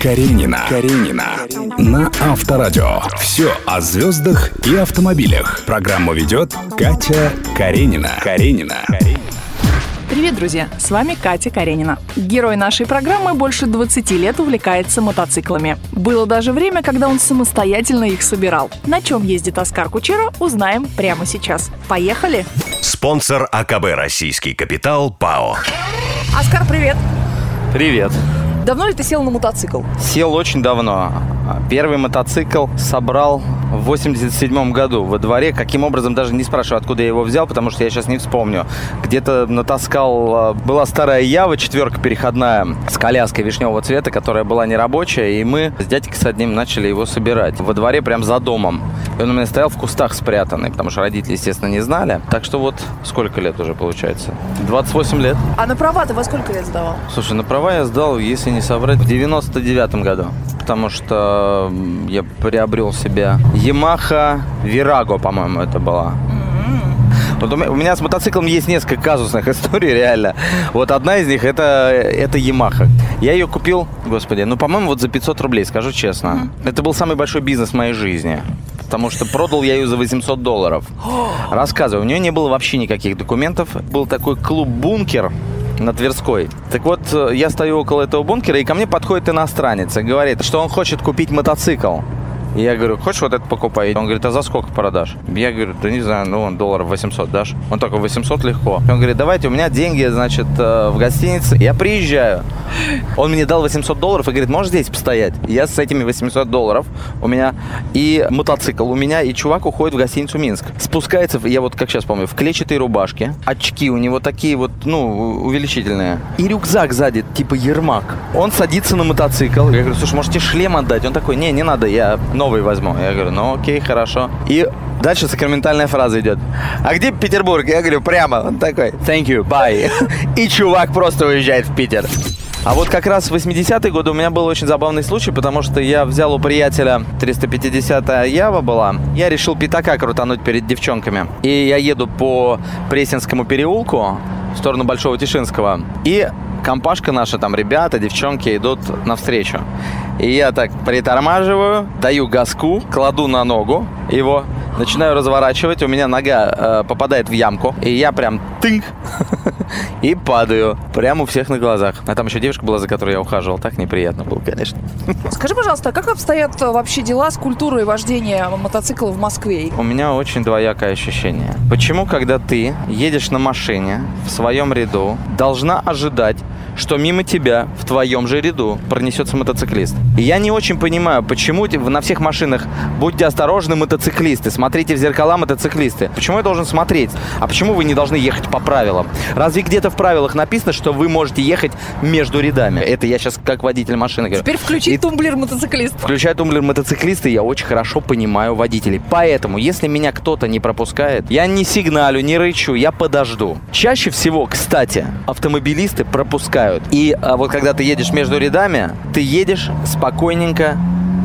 Каренина. Каренина. На Авторадио. Все о звездах и автомобилях. Программу ведет Катя Каренина. Каренина. Привет, друзья! С вами Катя Каренина. Герой нашей программы больше 20 лет увлекается мотоциклами. Было даже время, когда он самостоятельно их собирал. На чем ездит Оскар Кучера, узнаем прямо сейчас. Поехали! Спонсор АКБ «Российский капитал» ПАО. Оскар, привет! Привет. Давно ли ты сел на мотоцикл? Сел очень давно. Первый мотоцикл собрал в 87 году во дворе. Каким образом, даже не спрашиваю, откуда я его взял, потому что я сейчас не вспомню. Где-то натаскал... Была старая Ява, четверка переходная, с коляской вишневого цвета, которая была нерабочая, и мы с дядькой с одним начали его собирать. Во дворе, прям за домом. И он у меня стоял в кустах спрятанный, потому что родители, естественно, не знали. Так что вот сколько лет уже получается? 28 лет. А на права ты во сколько лет сдавал? Слушай, на права я сдал, если не соврать, в 99 году. Потому что я приобрел себе Yamaha Virago, по-моему, это была. Вот у меня с мотоциклом есть несколько казусных историй, реально. Вот одна из них это, это Yamaha. Я ее купил, господи, ну, по-моему, вот за 500 рублей, скажу честно. Это был самый большой бизнес в моей жизни. Потому что продал я ее за 800 долларов. Рассказываю, у нее не было вообще никаких документов. Был такой клуб «Бункер», на Тверской. Так вот, э, я стою около этого бункера, и ко мне подходит иностранец и говорит, что он хочет купить мотоцикл. Я говорю, хочешь вот это покупай? Он говорит, а за сколько продашь? Я говорю, да не знаю, ну, долларов 800 дашь? Он такой, 800 легко. Он говорит, давайте, у меня деньги, значит, э, в гостинице. Я приезжаю. Он мне дал 800 долларов и говорит, можешь здесь постоять? Я с этими 800 долларов у меня и мотоцикл у меня, и чувак уходит в гостиницу Минск. Спускается, я вот как сейчас помню, в клетчатой рубашке. Очки у него такие вот, ну, увеличительные. И рюкзак сзади, типа Ермак. Он садится на мотоцикл. Я говорю, слушай, можете шлем отдать? Он такой, не, не надо, я новый возьму. Я говорю, ну окей, хорошо. И дальше сакраментальная фраза идет. А где Петербург? Я говорю, прямо. Он такой, thank you, bye. И чувак просто уезжает в Питер. А вот как раз в 80-е годы у меня был очень забавный случай, потому что я взял у приятеля 350-я Ява была. Я решил пятака крутануть перед девчонками. И я еду по Пресненскому переулку в сторону Большого Тишинского. И компашка наша, там ребята, девчонки идут навстречу. И я так притормаживаю, даю газку, кладу на ногу его, начинаю разворачивать, у меня нога э, попадает в ямку, и я прям тынк и падаю прямо у всех на глазах. А там еще девушка была, за которой я ухаживал. Так неприятно было, конечно. Скажи, пожалуйста, а как обстоят вообще дела с культурой вождения мотоцикла в Москве? У меня очень двоякое ощущение. Почему, когда ты едешь на машине в своем ряду, должна ожидать, что мимо тебя в твоем же ряду пронесется мотоциклист. И я не очень понимаю, почему на всех машинах будьте осторожны, мотоциклисты, смотрите в зеркала, мотоциклисты. Почему я должен смотреть? А почему вы не должны ехать по правилам? Разве где-то в правилах написано, что вы можете ехать между рядами? Это я сейчас как водитель машины говорю. Теперь включи и... тумблер мотоциклист. Включай тумблер мотоциклиста, я очень хорошо понимаю водителей. Поэтому, если меня кто-то не пропускает, я не сигналю, не рычу, я подожду. Чаще всего, кстати, автомобилисты пропускают. И а, вот когда ты едешь между рядами, ты едешь спокойненько,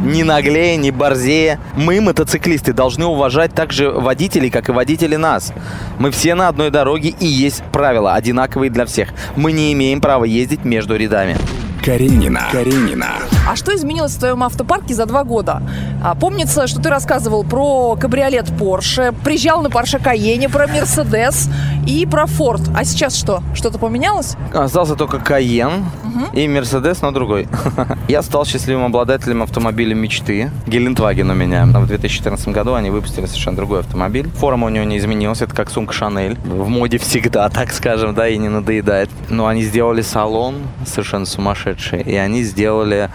не наглее, не борзее. Мы, мотоциклисты, должны уважать также водителей, как и водители нас. Мы все на одной дороге и есть правила, одинаковые для всех. Мы не имеем права ездить между рядами. Каренина. Каренина. А что изменилось в твоем автопарке за два года? А, помнится, что ты рассказывал про кабриолет Porsche, приезжал на Porsche Cayenne, про Mercedes и про Ford. А сейчас что? Что-то поменялось? Остался только Cayenne угу. и Mercedes, но другой. Я стал счастливым обладателем автомобиля мечты. Гелендваген у меня. В 2014 году они выпустили совершенно другой автомобиль. Форма у него не изменилась. Это как сумка Шанель. В моде всегда, так скажем, да, и не надоедает. Но они сделали салон совершенно сумасшедший. И они сделали,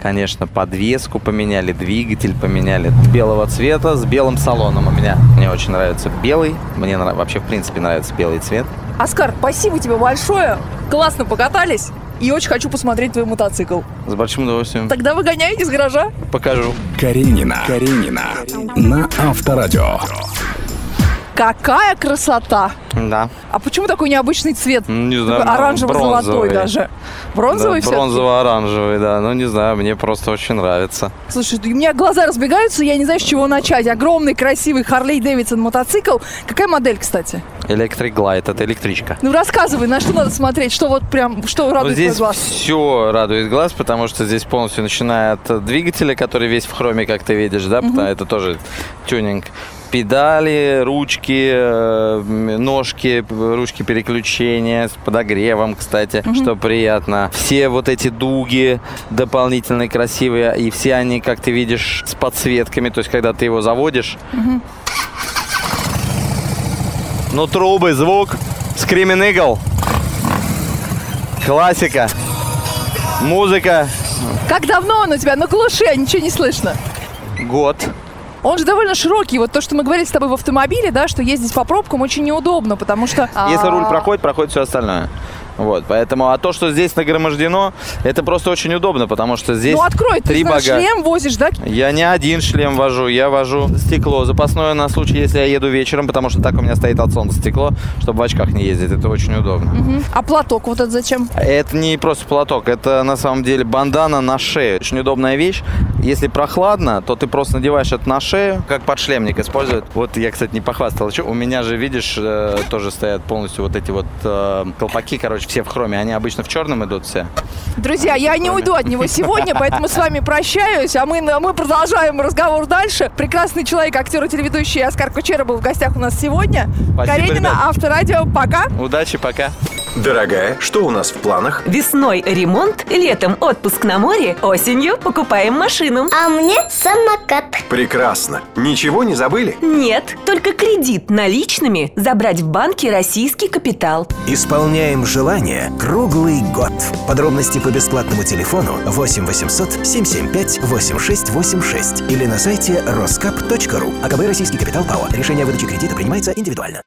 конечно, подвеску поменяли, двигатель поменяли белого цвета с белым салоном. У меня мне очень нравится белый. Мне вообще, в принципе, нравится белый цвет. Оскар, спасибо тебе большое. Классно покатались. И очень хочу посмотреть твой мотоцикл. С большим удовольствием. Тогда выгоняй из гаража. Покажу. Каренина. Каренина. На Авторадио. Какая красота! Да. А почему такой необычный цвет? Не знаю, оранжево-золотой даже. Бронзовый Да, все Бронзово-оранжевый, да. Ну, не знаю, мне просто очень нравится. Слушай, у меня глаза разбегаются, я не знаю, с чего начать. Огромный, красивый Харлей Дэвидсон мотоцикл. Какая модель, кстати? Electric Glide, это электричка. Ну, рассказывай, на что надо смотреть, что вот прям, что радует твой здесь глаз. все радует глаз, потому что здесь полностью начиная от двигателя, который весь в хроме, как ты видишь, да, потому- это тоже тюнинг. Педали, ручки, э, ножки, ручки переключения с подогревом, кстати, что приятно. Все вот эти дуги дополнительные, красивые, и все они, как ты видишь, с подсветками. То есть, когда ты его заводишь, ну, трубы, звук, Screaming Eagle, классика, музыка, Как давно он у тебя? Ну, глуши, ничего не слышно. год. Он же довольно широкий. Вот то, что мы говорили с тобой в автомобиле, да, что ездить по пробкам очень неудобно, потому что... Если а, руль проходит, проходит все остальное. Вот, поэтому, а то, что здесь нагромождено, это просто очень удобно, потому что здесь Ну, открой, ты три на бага. шлем возишь, да? Я не один шлем вожу, я вожу стекло запасное на случай, если я еду вечером, потому что так у меня стоит от солнца стекло, чтобы в очках не ездить, это очень удобно. А платок вот этот зачем? Это не просто платок, это на самом деле бандана на шею. Очень удобная вещь. Если прохладно, то ты просто надеваешь это на шею, как подшлемник используют. Вот я, кстати, не похвастал. Чё, У меня же, видишь, э, тоже стоят полностью вот эти вот э, колпаки, короче, все в хроме. Они обычно в черном идут все. Друзья, я не уйду от него сегодня, поэтому с вами прощаюсь, а мы, мы продолжаем разговор дальше. Прекрасный человек, актер и телеведущий Оскар Кучера был в гостях у нас сегодня. Спасибо, Каренина, ребят. Авторадио, пока. Удачи, пока. Дорогая, что у нас в планах? Весной ремонт, летом отпуск на море, осенью покупаем машину. А мне самокат. Прекрасно. Ничего не забыли? Нет, только кредит наличными забрать в банке «Российский капитал». Исполняем желание круглый год. Подробности по бесплатному телефону 8 800 775 8686 или на сайте roskap.ru. АКБ «Российский капитал ПАО». Решение о выдаче кредита принимается индивидуально.